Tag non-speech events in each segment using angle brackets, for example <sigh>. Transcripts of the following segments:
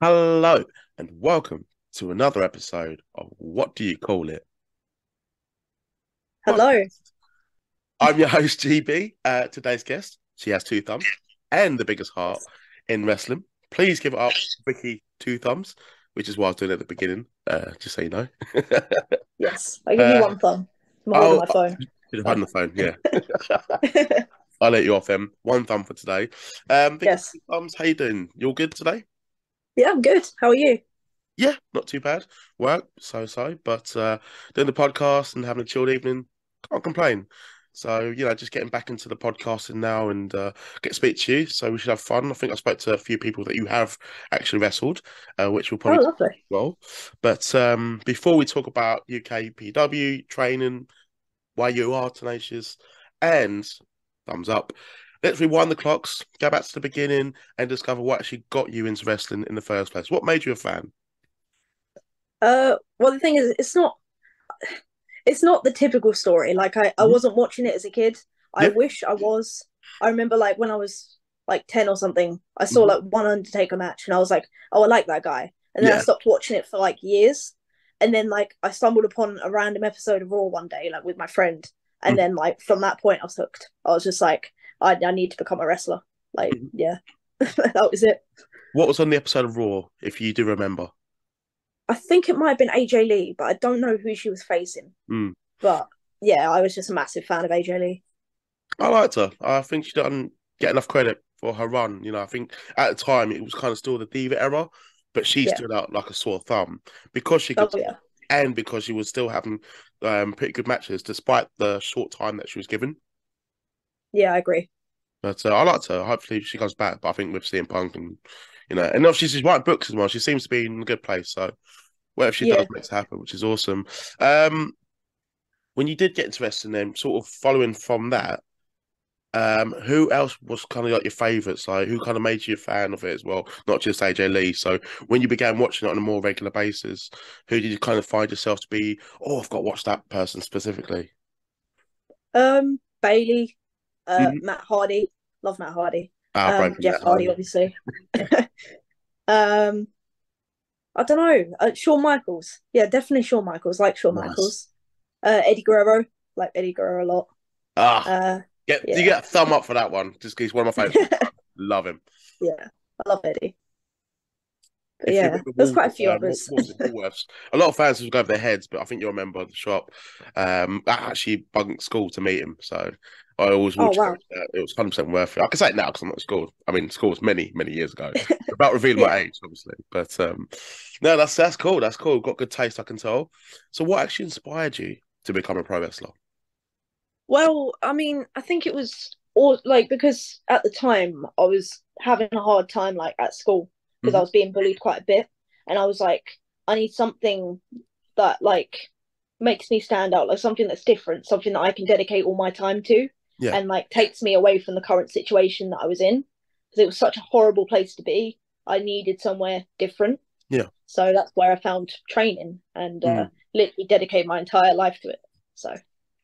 Hello, and welcome to another episode of What Do You Call It? Hello. I'm your host, GB. Uh, today's guest, she has two thumbs and the biggest heart in wrestling. Please give it up, Vicky, two thumbs, which is what I was doing at the beginning, uh, just so you know. Yes, I give you Uh, one thumb. I'm holding my phone. Should have had the phone, yeah. <laughs> I'll let you off them. One thumb for today. Um, yes. thumbs, how you doing? You all good today? Yeah, I'm good. How are you? Yeah, not too bad. Work, so so, but uh doing the podcast and having a chilled evening, can't complain. So, you know, just getting back into the podcasting now and uh get to speak to you. So we should have fun. I think I spoke to a few people that you have actually wrestled, uh, which we'll Oh, probably lovely. well. But um before we talk about UK PW training, why you are tenacious, and thumbs up. Let's rewind the clocks, go back to the beginning, and discover what actually got you into wrestling in the first place. What made you a fan? Uh, well, the thing is, it's not, it's not the typical story. Like I, I Mhm. wasn't watching it as a kid. I Yeah. wish I was. I remember like when I was like ten or something, I saw Mhm. like one Undertaker match, and I was like, oh, I like that guy. And then I stopped watching it for like years. And then like I stumbled upon a random episode of Raw one day, like with my friend, and Mhm. then like from that point, I was hooked. I was just like, I, I need to become a wrestler. Like, Mhm. yeah, <laughs> that was it. What was on the episode of Raw, if you do remember? I think it might have been AJ Lee, but I don't know who she was facing. Mm. But yeah, I was just a massive fan of AJ Lee. I liked her. I think she didn't get enough credit for her run. You know, I think at the time it was kind of still the Diva era, but she Yeah. stood out like a sore thumb because she Oh could, yeah, and because she was still having um, pretty good matches despite the short time that she was given. yeah, I agree. But uh, I liked her. Hopefully she comes back. But I think with CM Punk and you know, and obviously she's writing books as well. She seems to be in a good place. So whatever she Yeah. does makes it happen, which is awesome. Um, when you did get into wrestling, then sort of following from that, um, who else was kind of like your favourites? Like who kind of made you a fan of it as well? Not just AJ Lee. So when you began watching it on a more regular basis, who did you kind of find yourself to be? Oh, I've got to watch that person specifically. Um, Bayley, uh, Mhm. Matt Hardy, love Matt Hardy. Ah, Um, Jeff Hardy, obviously. <laughs> um, I don't know. Uh, Shawn Michaels, yeah, definitely Shawn Michaels. Like Shawn Nice. Michaels. Uh, Eddie Guerrero, like Eddie Guerrero a lot. Ah, Uh, get yeah. you get a thumb up for that one. Just because he's one of my <laughs> favourites. Love him. yeah, I love Eddie. But yeah, there's quite a few um, others. what was it, Woolworths? a lot of fans would go over their heads, but I think you're a member of the shop. Um, I actually bunked school to meet him, so I always Oh, wow. uh, It was hundred percent worth it. I can say it now because I'm not at school. I mean, school was many, many years ago. <laughs> About revealing my age, obviously, but um, no, that's that's cool. That's cool. Got good taste, I can tell. So, what actually inspired you to become a pro wrestler? Well, I mean, I think it was all like because at the time I was having a hard time like at school because I Mhm. was being bullied quite a bit, and I was like, I need something that like makes me stand out, like something that's different, something that I can dedicate all my time to, Yeah. and like takes me away from the current situation that I was in because it was such a horrible place to be. I needed somewhere different. Yeah. So that's where I found training and uh, Mm. literally dedicate my entire life to it. So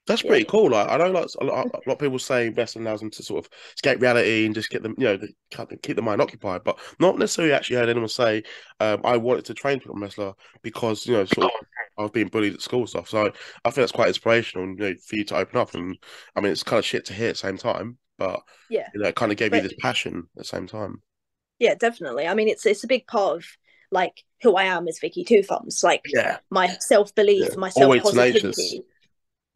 That's Yeah. pretty cool. Like I know, like a lot, a lot of people say wrestling allows them to sort of escape reality and just get them, you know, the, keep the mind occupied. But not necessarily actually heard anyone say, um, "I wanted to train to become a wrestler because you know, sort of, I was being bullied at school and stuff." So I think that's quite inspirational, you know, for you to open up. And I mean, it's kind of shit to hear at the same time, but yeah. you know, it kind of gave you this passion at the same time. Yeah, definitely. I mean, it's it's a big part of like who I am as Vicky Two Thumbs. Like Yeah, my self belief, Yeah. my self positivity.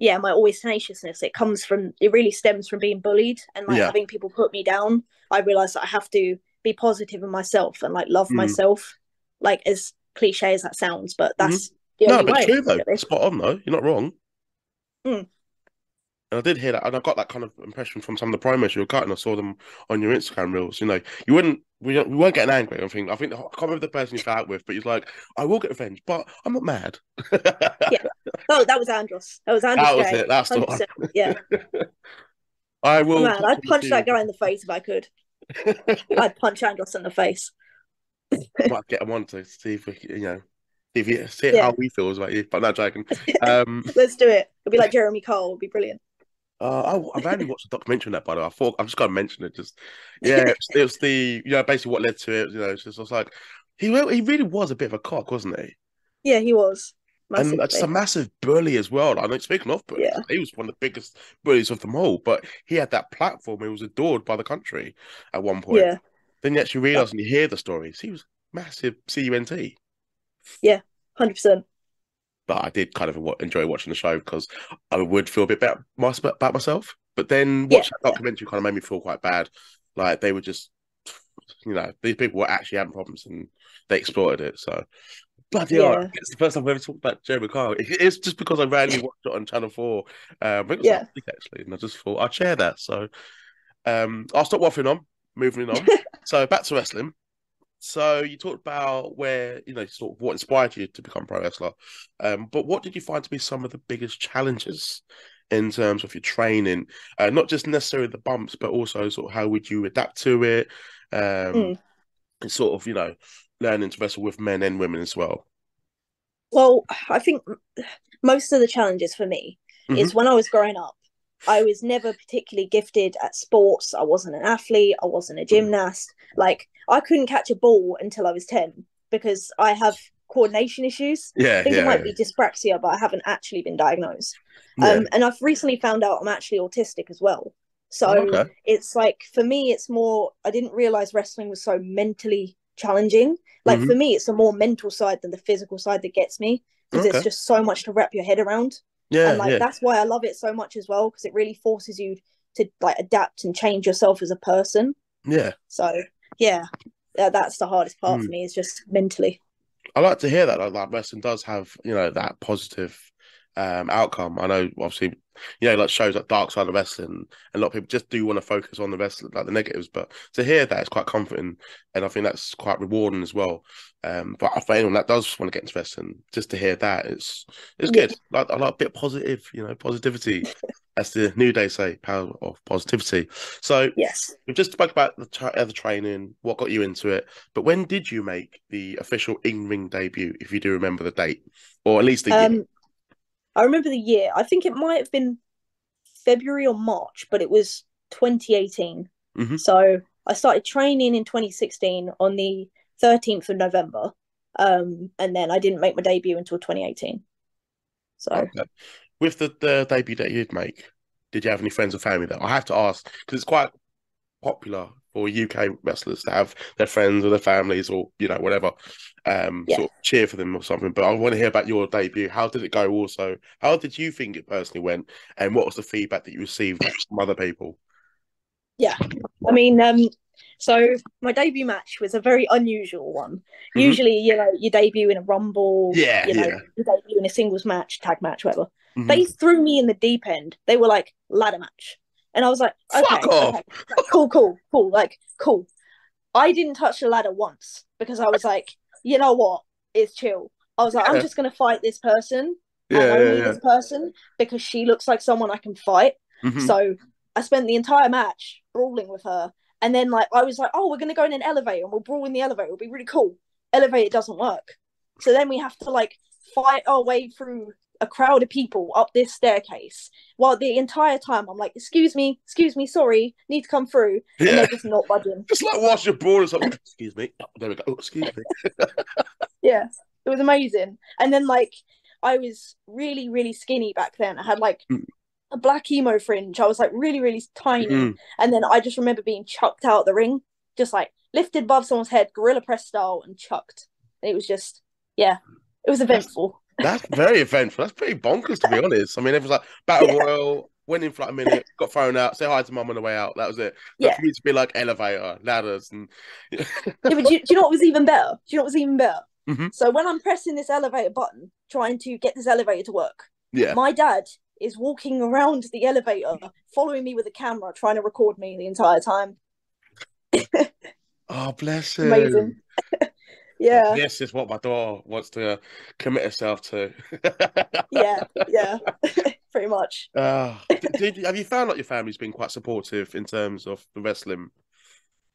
Yeah, my always tenaciousness. It comes from. It really stems from being bullied and like Yeah. having people put me down. I realized that I have to be positive in myself and like love Mm. myself. Like as cliche as that sounds, but that's the Mm-hmm. no, but way. true though. really. Spot on though. You're not wrong. Mm. And I did hear that, and I got that kind of impression from some of the promos you were cutting. I saw them on your Instagram reels. You know, you wouldn't, we, we weren't getting angry. I think, I think I can't remember the person you fell out with, but he's like, I will get revenge, but I'm not mad. <laughs> Yeah. Oh, that was Andros. That was Andros. That was it. That's the one. Yeah, <laughs> I will. man, I'd punch that guy. in the face if I could. <laughs> I'd punch Andros in the face. Might get him on to see if we, you know, see if he, see Yeah. how he feels about you. But not joking. <laughs> Um, Let's do it. It'll be like Jeremy Kyle. It'll be brilliant. Uh, I, I've only watched a documentary on that, by the way. I thought I'm just gonna mention it. Just yeah, it was, it was the you know basically what led to it. You know, it's just I was like he he really was a bit of a cock, wasn't he? Yeah, he was. And just a massive bully as well. I know, speaking of bullies, Yeah. he was one of the biggest bullies of them all. But he had that platform. He was adored by the country at one point. yeah, Then you actually realize and you hear the stories. He was massive CUNT. Yeah, hundred percent. But I did kind of enjoy watching the show because I would feel a bit better about myself. But then Yeah. watching that documentary kind of made me feel quite bad. Like they were just, you know, these people were actually having problems and they exploited it. So, bloody Yeah. it's the first time I've ever talked about Jeremy Kyle. It's just because I randomly watched it on Channel 4. Um, I it was Yeah. week, actually. And I just thought I'd share that. So, um, I'll stop waffling on, moving on. <laughs> so, back to wrestling. So you talked about where you know sort of what inspired you to become a pro wrestler, um, but what did you find to be some of the biggest challenges in terms of your training? Uh, not just necessarily the bumps, but also sort of how would you adapt to it, um, Mm. and sort of you know learning to wrestle with men and women as well. Well, I think most of the challenges for me Mm-hmm. is when I was growing up. I was never particularly gifted at sports. I wasn't an athlete. I wasn't Mm. a gymnast. Like I couldn't catch a ball until I was ten because I have coordination issues. Yeah, I think yeah, it might be dyspraxia, but I haven't actually been diagnosed. yeah. Um, and I've recently found out I'm actually autistic as well. So Oh, okay. it's like for me, it's more. I didn't realize wrestling was so mentally challenging. Like Mhm. for me, it's the more mental side than the physical side that gets me because Okay. it's just so much to wrap your head around. yeah, and like yeah, that's why I love it so much as well because it really forces you to like adapt and change yourself as a person. yeah. So yeah, that's the hardest part Mm. for me is just mentally. I like to hear that. Like, like wrestling does have, you know, that positive um outcome. I know, obviously, you know, like shows like Dark Side of Wrestling, and a lot of people just do want to focus on the wrestling, like the negatives. But to hear that is quite comforting, and I think that's quite rewarding as well. Um, but I for anyone that does want to get into wrestling, just to hear that it's it's good. Like I like a bit positive, you know, positivity. As the New Day say, power of positivity. So Yes. we've just spoke about the, tra- uh, the training, what got you into it, but when did you make the official in-ring debut, if you do remember the date, or at least the year? I remember the year. I think it might have been February or March, but it was 2018. Mhm. So I started training in 2016 on the 13th of November, um, and then I didn't make my debut until 2018. So Okay. With the, the debut that you'd make, did you have any friends or family there? I have to ask because it's quite popular for UK wrestlers to have their friends or their families or you know whatever, um, Yeah. sort of cheer for them or something. But I want to hear about your debut. How did it go? Also, how did you think it personally went, and what was the feedback that you received from other people? Yeah, I mean, um, so my debut match was a very unusual one. Mhm. Usually, you know, you debut in a rumble, Yeah, you know, yeah. you debut in a singles match, tag match, whatever. Mhm. They threw me in the deep end. They were like ladder match, and I was like, okay, Fuck off. okay, like, cool, cool, cool, like cool. I didn't touch the ladder once because I was like, you know what, it's chill. I was like, I'm just gonna fight this person Yeah, yeah, only yeah. this person because she looks like someone I can fight. Mhm. So I spent the entire match brawling with her. And then like I was like, oh, we're gonna go in an elevator and we'll brawl in the elevator. It'll be really cool. Elevator doesn't work. So then we have to like fight our way through a crowd of people up this staircase. While the entire time I'm like, excuse me, excuse me, sorry, need to come through. And Yeah. they're just not budging. Just <laughs> like whilst you're bored or something. Excuse me. Oh, there we go. Oh, excuse me. <laughs> Yeah. It was amazing. And then like I was really, really skinny back then. I had like Mm. a black emo fringe. I was like really, really tiny. Mm. And then I just remember being chucked out the ring, just like lifted above someone's head, gorilla press style, and chucked. And it was just, yeah, it was eventful. That's very eventful. That's pretty bonkers, to be <laughs> honest. I mean, it was like battle Yeah. royal, went in for like a minute, got thrown out, say hi to mum on the way out. That was it. But Yeah. for me to be like elevator, ladders, and Yeah, but do you, do you know what was even better? Do you know what was even better? Mhm. So when I'm pressing this elevator button, trying to get this elevator to work, yeah, my dad is walking around the elevator, following me with a camera, trying to record me the entire time. oh bless <laughs> him. Amazing. Yeah, This is what my daughter wants to commit herself to. yeah, yeah, <laughs> <laughs> pretty much. Uh, <laughs> did, did- have you found like your family's been quite supportive in terms of the wrestling?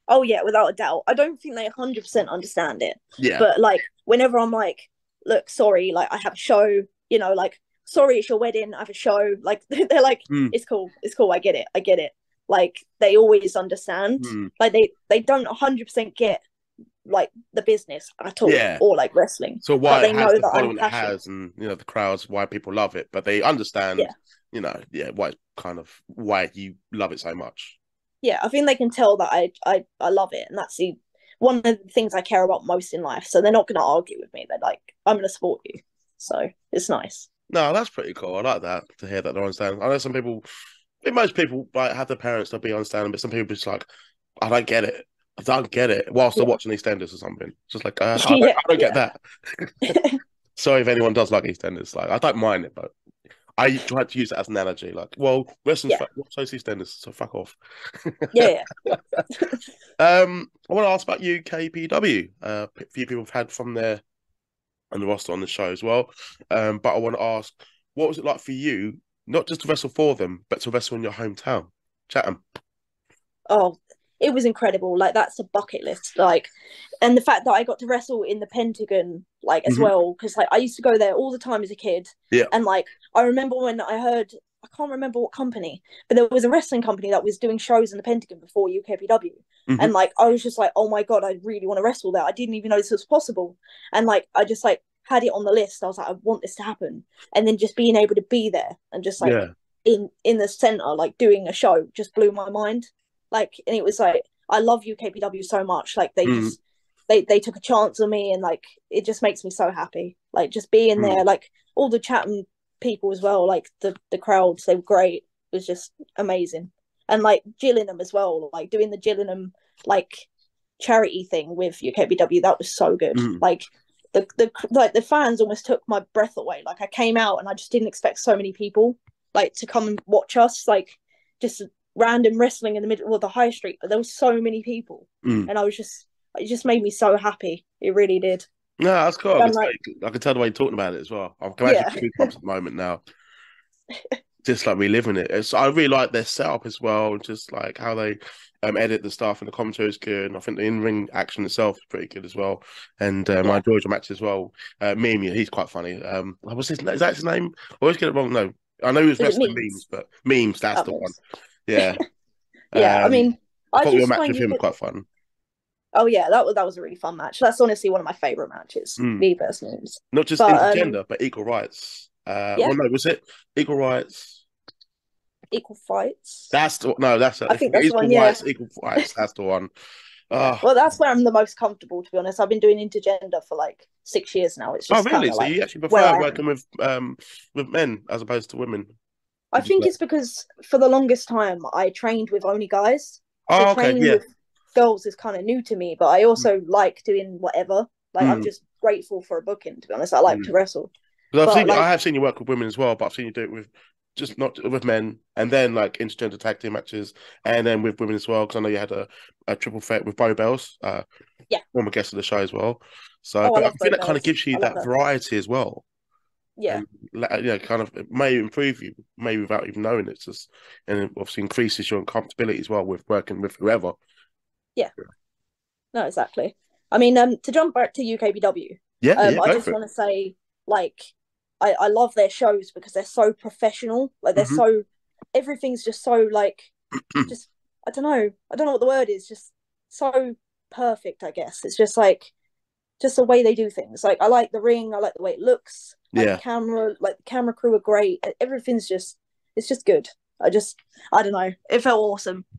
Oh yeah, without a doubt. I don't think they 100% understand it. Yeah, but like whenever I'm like, look, sorry, like I have a show, you know, like sorry, it's your wedding. I have a show. Like they're like, Mm. it's cool. It's cool. I get it. I get it. Like they always understand. Mm. Like they they don't hundred percent get like the business at all Yeah. or like wrestling. So why they know the that I'm it has, and you know the crowds, why people love it, but they understand, Yeah. you know, yeah, why it's kind of why you love it so much. Yeah, I think they can tell that I I I love it, and that's the one of the things I care about most in life. So they're not going to argue with me. They're like, I'm going to support you. So it's nice. No, that's pretty cool. I like that to hear that they understand. I know some people, most people like have their parents they'll be understanding, but some people just like, I don't get it. I don't get it. Whilst they're Yeah. watching EastEnders or something, it's just like uh, I, don't, Yeah, I don't get yeah. that. <laughs> <laughs> Sorry if anyone does like EastEnders. Like I don't mind it, but I try to use it as an analogy. Like, well, wrestling's Yeah. so EastEnders, so fuck off. Yeah, yeah. <laughs> Um, I want to ask about UKPW. Uh, a few people have had from there and the roster on the show as well. Um, but I want to ask, what was it like for you, not just to wrestle for them, but to wrestle in your hometown, Chatham? oh it was incredible. Like that's a bucket list like and the fact that i got to wrestle in the pentagon like as Mhm. well because like i used to go there all the time as a kid. Yeah. and like i remember when i heard i can't remember what company but there was a wrestling company that was doing shows in the pentagon before ukpw Mhm. and like i was just like oh my god i really want to wrestle there. I didn't even know this was possible. And like i just like had it on the list. I was like i want this to happen. And then just being able to be there and just like yeah, in in the center like doing a show just blew my mind like and it was like i love ukpw so much like they Mm. just they they took a chance on me and like it just makes me so happy like just being Mm. there like all the Chatham people as well like the the crowds they were great it was just amazing and like Gillingham as well like doing the Gillingham like charity thing with ukpw that was so good Mm. like the, the like the fans almost took my breath away like i came out and i just didn't expect so many people like to come and watch us like just random wrestling in the middle of the high street but there was so many people Mm. and i was just it just made me so happy it really did no, that's cool. I can, like- tell, I can tell the way you're talking about it as well. I'm glad Yeah. at the moment now. <laughs> just like reliving it. It's, I really like their setup as well, just like how they um, edit the stuff and the commentary is good. And I think the in ring action itself is pretty good as well. And um, Yeah. I enjoyed the match as well. Uh, Meme, he's quite funny. Um, what was his is that his name? I always get it wrong. No, I know he was wrestling Memes? memes, but memes, that's Oh, the one. Yeah. <laughs> yeah i Um, mean I i thought your just match with him was quite fun. oh yeah that was that was a really fun match that's honestly one of my favorite matches Mm. me Memes. Not just But, um, intergender, but equal rights. Uh, Yeah. well, no, was it equal rights? equal fights That's the, no, that's I think that's the equal one, yeah. rights. Equal rights. That's the one. <laughs> Ah. well that's where i'm the most comfortable to be honest i've been doing intergender for like six years now it's Oh, just really? So like you actually I prefer working with um with men as opposed to women? I think it's because for the longest time I trained with only guys. So Oh, okay, training yeah. with girls is kind of new to me, but I also like doing whatever. Like I'm Mm. just grateful for a booking. To be honest, I like Mm. to wrestle. Because I've but, seen, like- I have seen you work with women as well, but I've seen you do it with just not with men, and then like intergender tag team matches, and then with women as well. Because I know you had a, a triple threat with Bo Bells, uh, Yeah. former guest of the show as well. So, Oh, I but I, think that kind of gives you I that variety as well. Yeah, and you know, kind of it may improve you, maybe without even knowing it. It's just and it obviously increases your comfortability as well with working with whoever. Yeah. No, exactly. I mean, um, to jump back to UKPW, Yeah, um, yeah, I just want to say, like, I I love their shows because they're so professional. Like they're Mhm. so everything's just so like <clears throat> just I don't know. I don't know what the word is. Just so perfect. I guess it's just like just the way they do things. Like I like the ring. I like the way it looks. Yeah. camera, like camera crew are great. Everything's just it's just good. I just I don't know. It felt awesome. <laughs>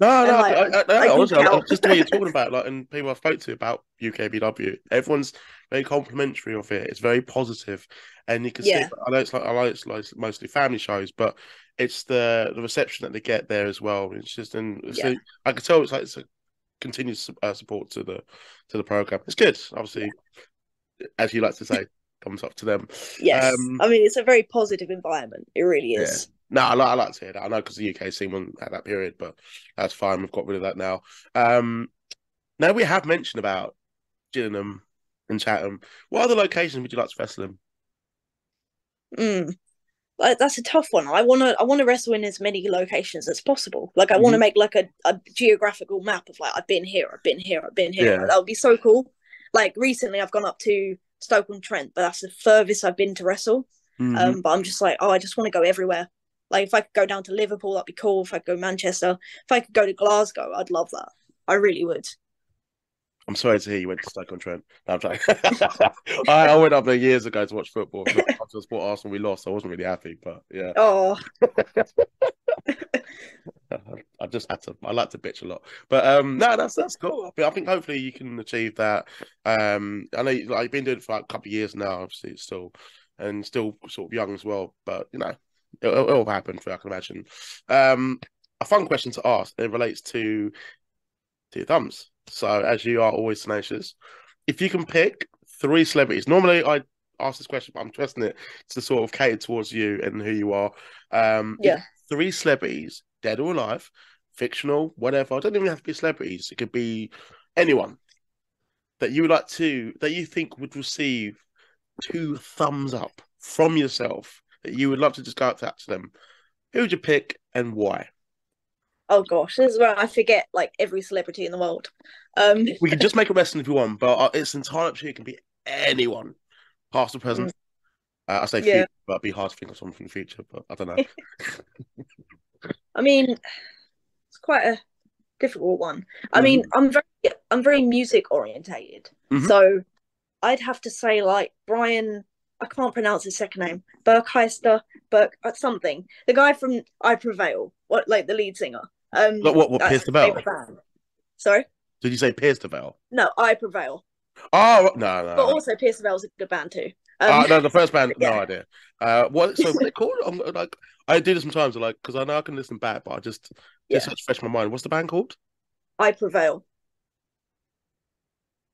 No, no, like, I, I, I I, I, just way you're talking about, like, and people I spoke to about UKPW, everyone's very complimentary of it. It's very positive, and you can Yeah. see. I know it's like I know it's like mostly family shows, but it's the the reception that they get there as well. It's just and Yeah. I can tell it's like it's a continued uh, support to the to the program. It's good, obviously, as you like to say, comes up to them. Yes. Um, I mean, it's a very positive environment. It really is. No, I like, I like to hear that. I know because the UK scene wasn't at that period, but that's fine. We've got rid of that now. Um, now we have mentioned about Gillingham and Chatham. What other locations would you like to wrestle in? Mm. That's a tough one. I wanna I wanna wrestle in as many locations as possible. Like I wanna make like a, a geographical map of like I've been here, I've been here, I've been here. Yeah. That would be so cool. Like recently I've gone up to Stoke on Trent, but that's the furthest I've been to wrestle. Mhm. Um, but I'm just like, oh, I just want to go everywhere. Like if I could go down to Liverpool, that'd be cool. If I could go Manchester, if I could go to Glasgow, I'd love that. I really would. I'm sorry to hear you went to Stoke on Trent. No, I'm. <laughs> I, I went up there years ago to watch football. I the sport Arsenal, we lost. I wasn't really happy, but yeah, Oh, <laughs> <laughs> I just had to. I like to bitch a lot, but um, no, that's that's cool. I think, I think hopefully you can achieve that. Um, I know you, like you've been doing it for like a couple of years now. Obviously, it's still and still sort of young as well, but you know, it'll, it'll happen. For I can imagine. Um, a fun question to ask. It relates to to your thumbs. So, as you are always tenacious, if you can pick three celebrities, normally I ask this question, but I'm twisting it to sort of cater towards you and who you are. Um, if Yeah. Three celebrities, dead or alive, fictional, whatever. I don't even have to be celebrities. It could be anyone that you would like to that you think would receive two thumbs up from yourself that you would love to just go out to them. Who would you pick and why? oh gosh, this is where I forget like every celebrity in the world. Um, We can just <laughs> make a wrestling if you want, but uh, it's entirely up to you. It can be anyone, past or present. Uh, I say Mm. Yeah. future, but it'd be hard to think of something from the future. But I don't know. <laughs> I mean, it's quite a difficult one. I Mm-hmm. mean, I'm very, I'm very music orientated, Mhm. so I'd have to say like Brian. I can't pronounce his second name. Burkheister, Burke, uh, something. The guy from I Prevail, what like the lead singer. Um, Like what? What? Pierce the Veil? Sorry, Did you say Pierce the Veil? no, I Prevail. Oh no, no. But also, Pierce the Veil's a good band too. Um, Uh, no, the first band, no <laughs> idea. Uh, what? So what they called? I'm like, I do this sometimes, like, because I know I can listen back, but I just Yeah. just fresh my mind. What's the band called? I Prevail.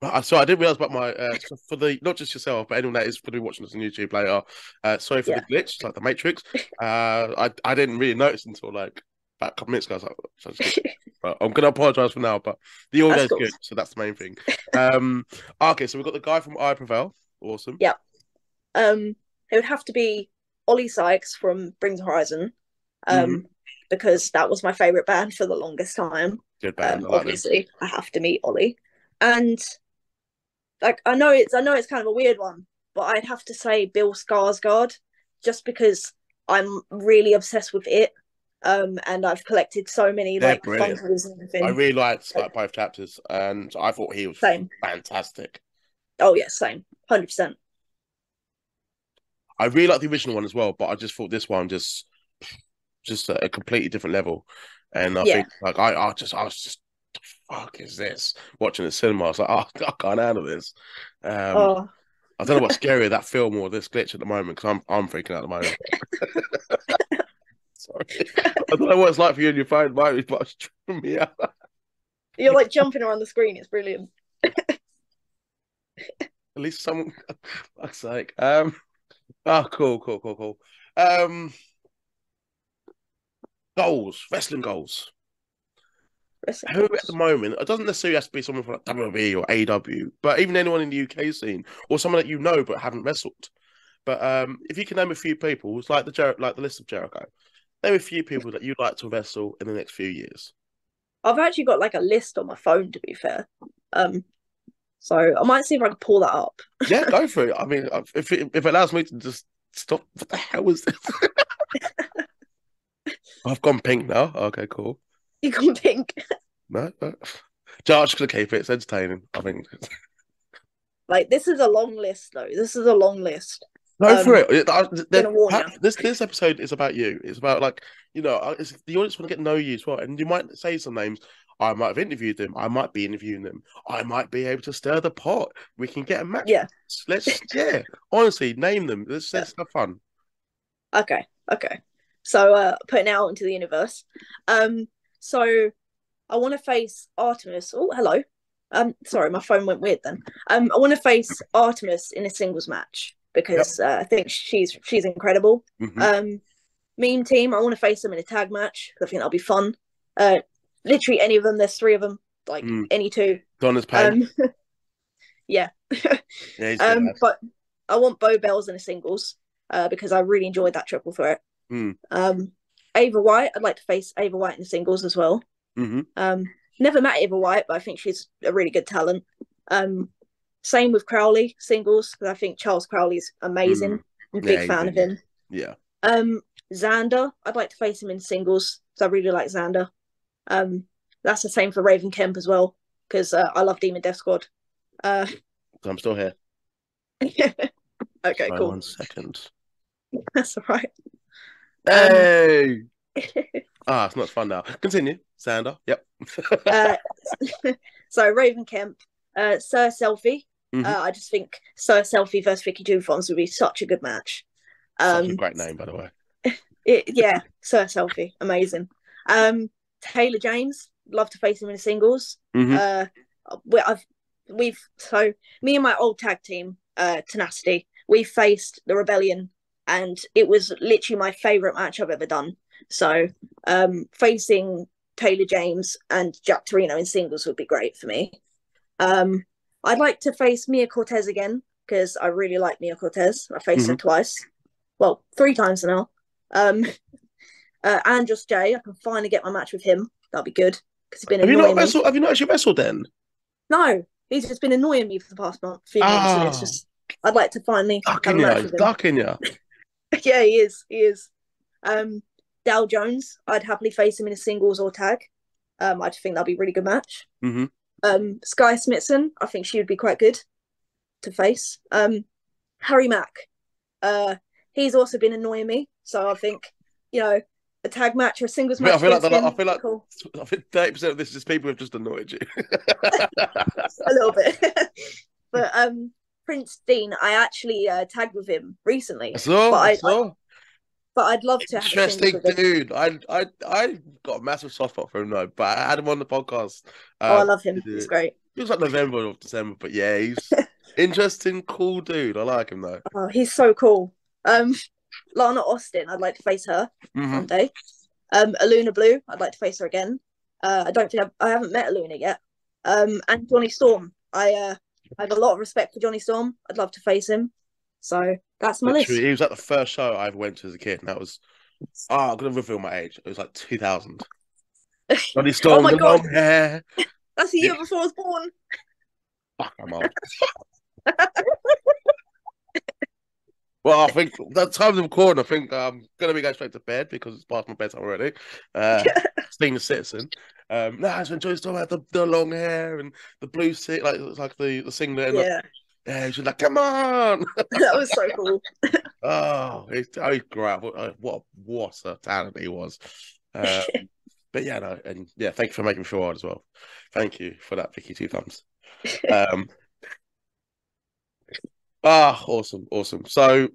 Uh, So I didn't realize about my uh, for the not just yourself, but anyone that is going to be watching this on YouTube later. Uh, sorry for Yeah. the glitch, like the Matrix. Uh, I I didn't really notice until like about a couple minutes ago. I was like, so I just- but I'm going to apologize for now. But the audio is cool. good, so that's the main thing. Um, okay, so we've got the guy from I Prevail. Awesome. Yeah. Um, it would have to be Oli Sykes from Bring the Horizon, um, Mm-hmm. because that was my favorite band for the longest time. Good band. Um, I like them. obviously, I have to meet Ollie, and like I know it's I know it's kind of a weird one, but I'd have to say Bill Skarsgård, just because I'm really obsessed with it. Um, and I've collected so many They're like brilliant. I really liked like both chapters, and I thought he was Same. fantastic. Oh yeah, same, hundred percent. I really like the original one as well, but I just thought this one just just a, a completely different level. And I Yeah. think like I, I just I was just the fuck is this watching the cinema? I was like, <laughs> oh, I can't handle this. Um, oh, I don't know what's scarier, that film or this glitch at the moment, because I'm I'm freaking out at the moment. <laughs> Sorry, I don't know what it's like for you on your phone, mate, but it's tripping me out. you're like jumping around the screen. It's brilliant. <laughs> At least someone, fuck's sake. Um, oh, cool, cool, cool, cool. Um, goals, wrestling goals. Wrestling Who at the moment, it doesn't necessarily have to be someone from like WWE or AW, but even anyone in the UK scene or someone that you know but haven't wrestled. But um, if you can name a few people, it's like the Jer- like the list of Jericho. Name a few people that you'd like to wrestle in the next few years. I've actually got like a list on my phone to be fair. Um, so I might see if I can pull that up. Yeah, go <laughs> for it. I mean, if it, if it allows me to just stop, what the hell was this? <laughs> I've gone pink now. Okay, cool. You gone pink. No, no. Josh gonna keep it. It's entertaining. I think. Like this is a long list though. This is a long list. Go Um, for it. I- This this episode is about you. It's about like you know, the audience want to get to know you as well, and you might say some names. I might have interviewed them. I might be interviewing them. I might be able to stir the pot. We can get a match. Yeah. Let's <laughs> yeah. Honestly, name them. Let's let's have fun. Okay. Okay. So uh putting out into the universe. Um so I want to face Artemis. Oh, hello. Um sorry, my phone went weird then. Um I want to face Artemis in a singles match because uh, I think she's she's incredible. Mhm. Um meme team, I want to face them in a tag match. I think that'll be fun. Uh literally any of them, there's three of them, like Mm. any two. Donna's pain. Um <laughs> yeah. yeah, <laughs> Um, but I want Bo Bells in a singles uh, because I really enjoyed that triple threat. Hmm. Um, Ava White, I'd like to face Ava White in the singles as well. hmm Um, never met Ava White, but I think she's a really good talent. Um, same with Crowley singles because I think Charles Crowley's amazing. I'm a big he fan of him. Yeah. Um, Xander, I'd like to face him in singles because I really like Xander. Um, that's the same for Raven Kemp as well because uh, I love Demon Death Squad. Uh, So I'm still here. <laughs> okay, Sorry, cool. One second. <laughs> That's all right. Hey. <laughs> ah, it's not fun now. Continue, Sander. Yep. uh, so Raven Kemp, uh, Sir Selfie. Mhm. Uh, I just think Sir Selfie versus Vicky Two Thumbs would be such a good match. Such a Um, great name, by the way. it, yeah, Sir Selfie, amazing. Um, Taylor James, love to face him in singles. Mhm. Uh, we, I've we've so me and my old tag team, uh, Tenacity, we faced the Rebellion, and it was literally my favorite match I've ever done. So, um, facing Taylor James and Jack Torino in singles would be great for me. Um, I'd like to face Mia Cortez again because I really like Mia Cortez. I faced her twice, well, three times now. Um, uh, Andros J, I can finally get my match with him. That'll be good because he's been Have you not me. wrestled? Have you not actually wrestled then? No, he's just been annoying me for the past month, few months, and it's Ah. just I'd like to finally Ducking you, with ducking you. yeah, he is. He is. Um, Dal Jones, I'd happily face him in a singles or tag. Um, I just think that'll be a really good match. hmm Um, Sky Smithson, I think she would be quite good to face. Um, Harry Mack, uh, he's also been annoying me, so I think you know a tag match or a singles I feel- I match. feel like I feel like- cool. I think thirty percent of this is people who've just annoyed you. <laughs> a little bit. <laughs> but um, Prince Dean, I actually uh, tagged with him recently, I saw, But I I- saw. but I'd love to have a Interesting dude. I I I got a massive soft spot for him though, but I had him on the podcast. Oh, I Um, love him. He's great. It was like November or December, but yeah, he's <laughs> interesting, cool dude. I like him though. Oh, he's so cool. Um, Lana Austin, I'd like to face her Mhm. one day. Um, Aluna Blue, I'd like to face her again. Uh, I don't think I've, I haven't met Aluna yet. Um, and Johnny Storm, I uh, I have a lot of respect for Johnny Storm. I'd love to face him. So that's my Literally, list. he was at the first show I ever went to as a kid, and that was oh, I'm gonna reveal my age. It was like 2000. <laughs> Johnny Storm, Oh my God. long hair. That's the year before I was born. Fuck, I'm old. <laughs> well, I think that time of recording, I think I'm gonna be going straight to bed because it's past my bedtime already. Uh, <laughs> senior citizen. Um, no, I just enjoyed talking about the, the long hair and the blue suit, like like the the singlet. And Yeah, yeah, she's like, "Come on!" <laughs> that was so cool. <laughs> Oh, he's, oh, he's great. What, what, what a talent he was. Um, but yeah, no, and yeah, thank you for making me feel as well. Thank you for that, Vicky Two Thumbs. Um, ah, awesome, awesome. So,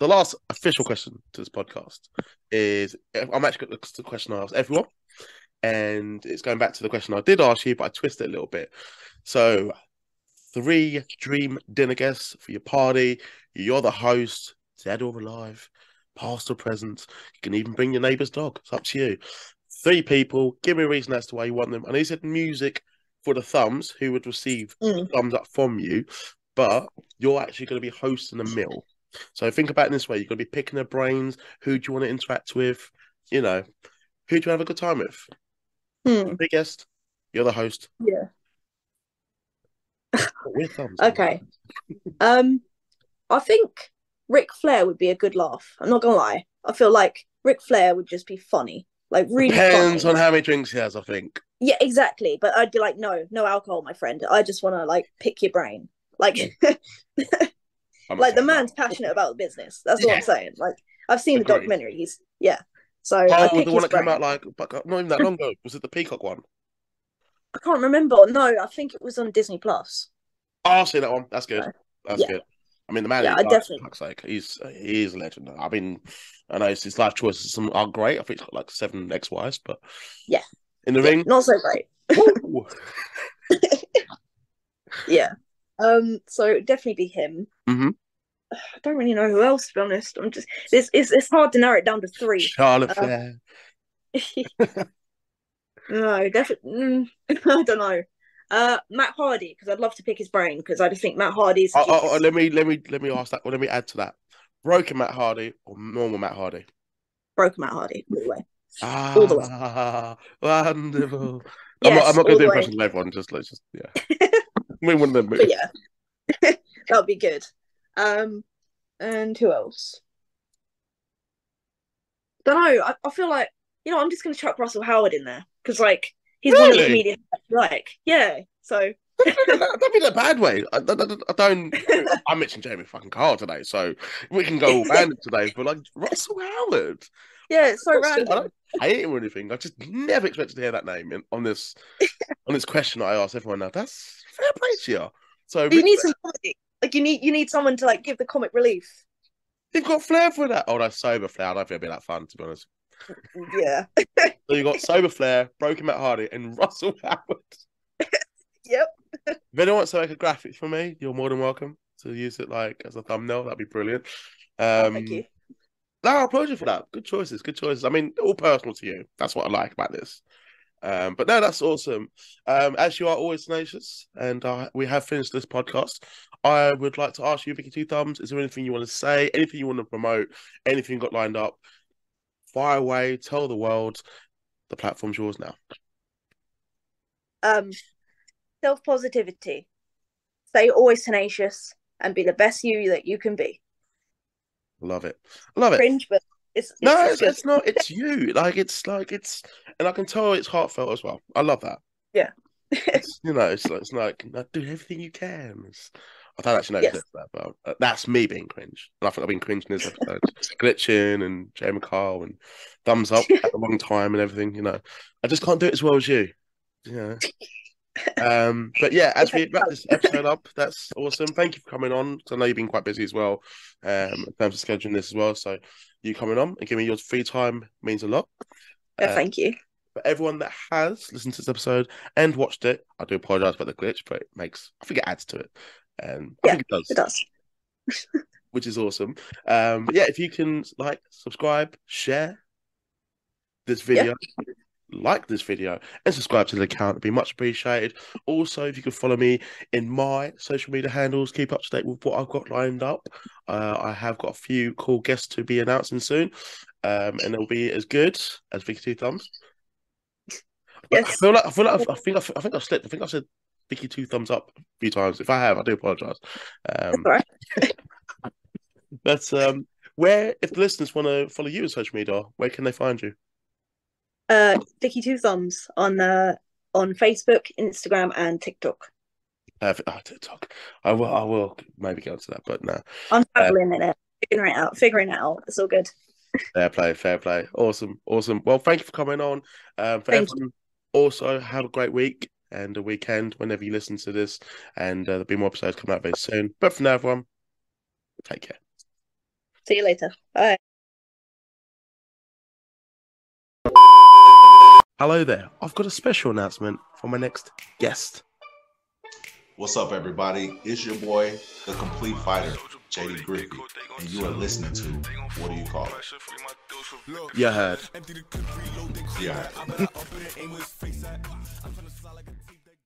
the last official question to this podcast is I'm actually got the question I asked everyone, and it's going back to the question I did ask you, but I twisted it a little bit. So, three dream dinner guests for your party. You're the host, dead or alive, past or present. You can even bring your neighbour's dog. It's up to you. Three people. Give me a reason as to why you want them. And he said music for the thumbs, who would receive Mm. thumbs up from you, but you're actually going to be hosting a meal. So think about it this way: you're going to be picking their brains. Who do you want to interact with? You know, who do you have a good time with? Hmm. Big guest. You're the host. Yeah. Thumbs. Okay. Um, I think Ric Flair would be a good laugh. I'm not gonna lie. I feel like Ric Flair would just be funny, like really Depends funny. on how many drinks he has. I think. Yeah, exactly. But I'd be like, no, no alcohol, my friend. I just want to like pick your brain. Like, <laughs> like the man's that. passionate about the business. That's what I'm saying. Like, I've seen the Agreed. documentary. He's yeah. So I Oh, pick the one his that came out like not even that long ago. Was it the Peacock one? I can't remember. No, I think it was on Disney Plus. Oh, I'll see that one. That's good. No. That's Yeah. good. I mean, the man. Yeah, is I definitely- for fuck's sake, he's he is a legend. I mean, I know his life choices some are great. I think he's got like seven ex-wives, but Yeah. in the Yeah, ring. not so great. <laughs> Yeah. Um. So definitely be him. Mhm. I don't really know who else. To be honest, I'm just it's it's, it's hard to narrow it down to three. Charlotte Uh, Flair. <laughs> no, definitely. Mm, <laughs> I don't know. Uh, Matt Hardy because I'd love to pick his brain because I just think Matt Hardy's. Oh, oh, oh, let me let me let me ask that. Well, let me add to that. Broken Matt Hardy or normal Matt Hardy? broken Matt Hardy all the way. Ah, All the wonderful. I'm not. I'm not going to do the way. impressions of everyone. Just let's just yeah. <laughs> <laughs> Mean, one of them. But yeah, <laughs> that'll be good. Um, And who else? Don't know. I, I feel like you know I'm just gonna chuck Russell Howard in there because like he's one of the Really? comedians I like. Yeah. So Don't be in a bad way. I, I, I- don't. <laughs> I mentioned Jamie fucking Carr today, so we can go all random today. But like Russell Howard, yeah, it's so random. Hate him or anything. I just never expected to hear that name in, on this <laughs> on this question I asked everyone. Now that's fair play to you. So But you need some comedy. Like you need you need someone to like give the comic relief. you've got flair for that. Oh, that's sober flair. I don't think it'd be that fun to be honest. Yeah. So you got sober flair, broken Matt Hardy, and <laughs> Russell Howard. Yep. If anyone wants to make a graphic for me, you're more than welcome to use it like as a thumbnail. That'd be brilliant. Um, Thank you. No, I applaud you for that. Good choices. Good choices. I mean, all personal to you. That's what I like about this. Um, but no, that's awesome. Um, as you are always tenacious, and uh, we have finished this podcast. I would like to ask you, Vicky Two Thumbs, is there anything you want to say? Anything you want to promote? Anything got lined up? Fire away. Tell the world. The platform's yours now. Um, self positivity. Stay always tenacious and be the best you that you can be. Love it. Love it. Cringe, but it's, it's No, it's, it's not. It's you. Like it's like it's, and I can tell it's heartfelt as well. I love that. Yeah. You know, it's like it's like do everything you can. It's, I don't actually know Yes. that, but uh, that's me being cringe. And I think I've been cringing in this episode, <laughs> glitching and Jay McCall and thumbs up <laughs> at the wrong time and everything. You know, I just can't do it as well as you. You know. <laughs> Um, but yeah, as <laughs> we wrap this episode up, that's awesome. Thank you for coming on. 'cause I know you've been quite busy as well, um, in terms of scheduling this as well. So you coming on and giving your free time means a lot. Yeah, Uh, Thank you. for everyone that has listened to this episode and watched it, I do apologize about the glitch, but it makes I think it adds to it. Um, Yeah, think it does, It does. <laughs> which is awesome. Um, but yeah, if you can like, subscribe, share this video, like this video, and subscribe to the account, it'd be much appreciated. Also, if you could follow me in my social media handles, keep up to date with what I've got lined up. Uh, I have got a few cool guests to be announcing soon, um, and they'll be as good as Vicky Two Thumbs. But I feel like I feel like I've, I think I've, I think I've slipped. I think I said Vicky two thumbs up a few times. If I have, I do apologize. Um, right. <laughs> but um, where if the listeners want to follow you on social media, where can they find you? Uh, Vicky Two Thumbs on uh on Facebook, Instagram, and TikTok. Perfect. Oh, TikTok. I will. I will maybe get onto that, but no. I'm traveling in it, figuring it out, figuring it out. It's all good. Fair play. Fair play. Awesome. Awesome. Well, thank you for coming on. Um, for Thank everyone, also have a great week and a weekend whenever you listen to this, and uh, there'll be more episodes coming out very soon. But for now, everyone, take care. See you later. Bye. Hello there. I've got a special announcement for my next guest. What's up, everybody? It's your boy, the complete fighter, JD Griffey, and you are listening to What Do You Call It? You heard. Yeah. I'm <laughs>